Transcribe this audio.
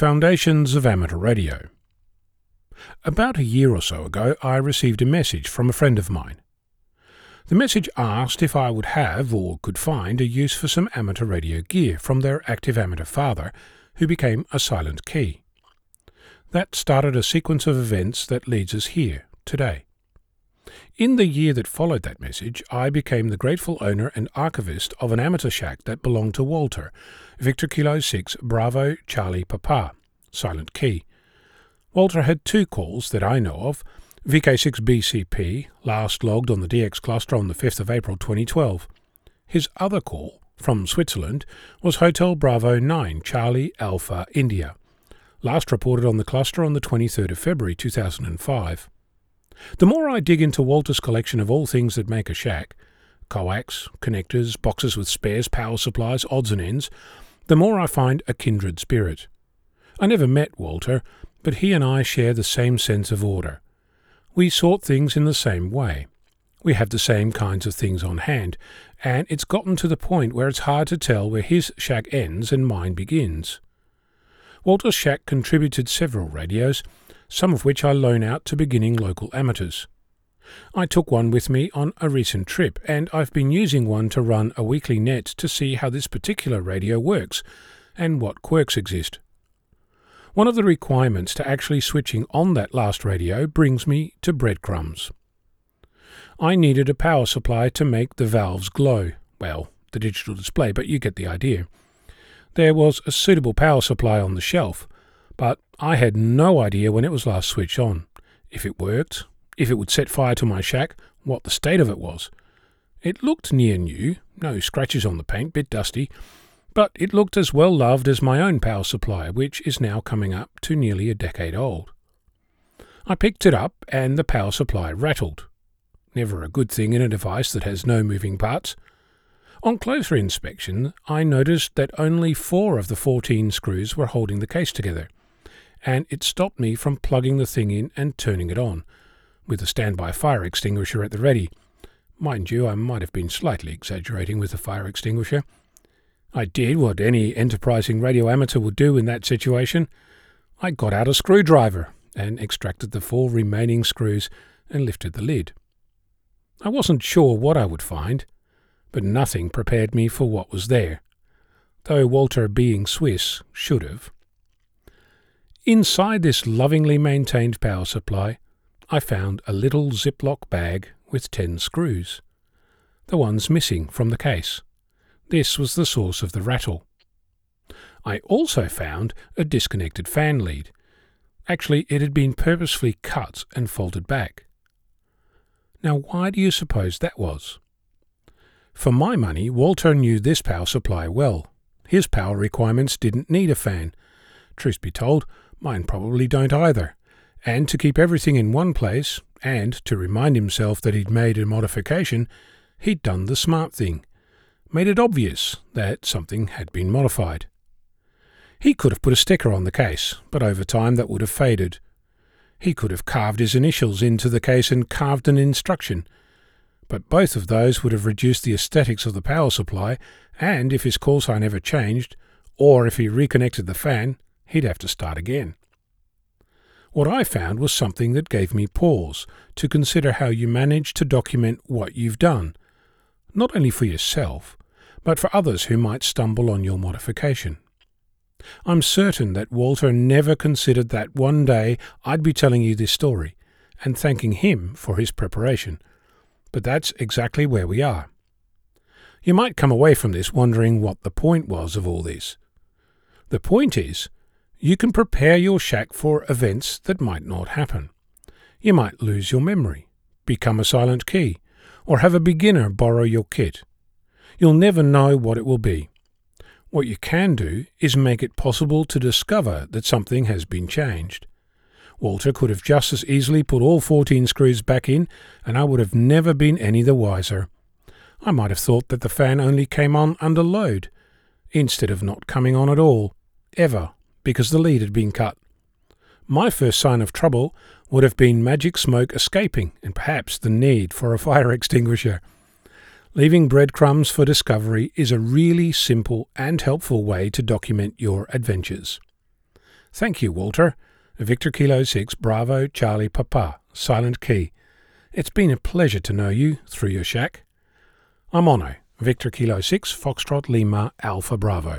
Foundations of Amateur Radio. About a year or so ago, I received a message from a friend of mine. The message asked if I would have or could find a use for some amateur radio gear from their active amateur father, who became a silent key. That started a sequence of events that leads us here today. In the year that followed that message, I became the grateful owner and archivist of an amateur shack that belonged to Walter, Victor Kilo 6 Bravo Charlie Papa, Silent Key. Walter had two calls that I know of VK6BCP, last logged on the DX cluster on the 5th of April 2012. His other call, from Switzerland, was Hotel Bravo 9 Charlie Alpha India, last reported on the cluster on the 23rd of February 2005. The more I dig into Walter's collection of all things that make a shack coax, connectors, boxes with spares, power supplies, odds and ends the more I find a kindred spirit. I never met Walter, but he and I share the same sense of order. We sort things in the same way. We have the same kinds of things on hand, and it's gotten to the point where it's hard to tell where his shack ends and mine begins. Walter's shack contributed several radios, some of which I loan out to beginning local amateurs. I took one with me on a recent trip, and I've been using one to run a weekly net to see how this particular radio works and what quirks exist. One of the requirements to actually switching on that last radio brings me to breadcrumbs. I needed a power supply to make the valves glow. Well, the digital display, but you get the idea. There was a suitable power supply on the shelf, but I had no idea when it was last switched on, if it worked, if it would set fire to my shack, what the state of it was. It looked near new, no scratches on the paint, bit dusty, but it looked as well loved as my own power supply, which is now coming up to nearly a decade old. I picked it up and the power supply rattled. Never a good thing in a device that has no moving parts. On closer inspection, I noticed that only four of the 14 screws were holding the case together and it stopped me from plugging the thing in and turning it on, with a standby fire extinguisher at the ready. Mind you, I might have been slightly exaggerating with the fire extinguisher. I did what any enterprising radio amateur would do in that situation. I got out a screwdriver and extracted the four remaining screws and lifted the lid. I wasn't sure what I would find, but nothing prepared me for what was there, though Walter, being Swiss, should have. Inside this lovingly maintained power supply, I found a little Ziploc bag with ten screws, the ones missing from the case. This was the source of the rattle. I also found a disconnected fan lead. Actually, it had been purposefully cut and folded back. Now, why do you suppose that was? For my money, Walter knew this power supply well. His power requirements didn't need a fan. Truth be told, Mine probably don't either. And to keep everything in one place, and to remind himself that he'd made a modification, he'd done the smart thing. Made it obvious that something had been modified. He could have put a sticker on the case, but over time that would have faded. He could have carved his initials into the case and carved an instruction. But both of those would have reduced the aesthetics of the power supply, and if his call sign ever changed, or if he reconnected the fan, he'd have to start again. What I found was something that gave me pause to consider how you manage to document what you've done, not only for yourself, but for others who might stumble on your modification. I'm certain that Walter never considered that one day I'd be telling you this story and thanking him for his preparation, but that's exactly where we are. You might come away from this wondering what the point was of all this. The point is you can prepare your shack for events that might not happen. You might lose your memory, become a silent key, or have a beginner borrow your kit. You'll never know what it will be. What you can do is make it possible to discover that something has been changed. Walter could have just as easily put all 14 screws back in, and I would have never been any the wiser. I might have thought that the fan only came on under load, instead of not coming on at all, ever because the lead had been cut. My first sign of trouble would have been magic smoke escaping and perhaps the need for a fire extinguisher. Leaving breadcrumbs for discovery is a really simple and helpful way to document your adventures. Thank you, Walter. Victor Kilo 6, Bravo, Charlie, Papa, Silent Key. It's been a pleasure to know you through your shack. I'm Onno, Victor Kilo 6, Foxtrot, Lima, Alpha, Bravo.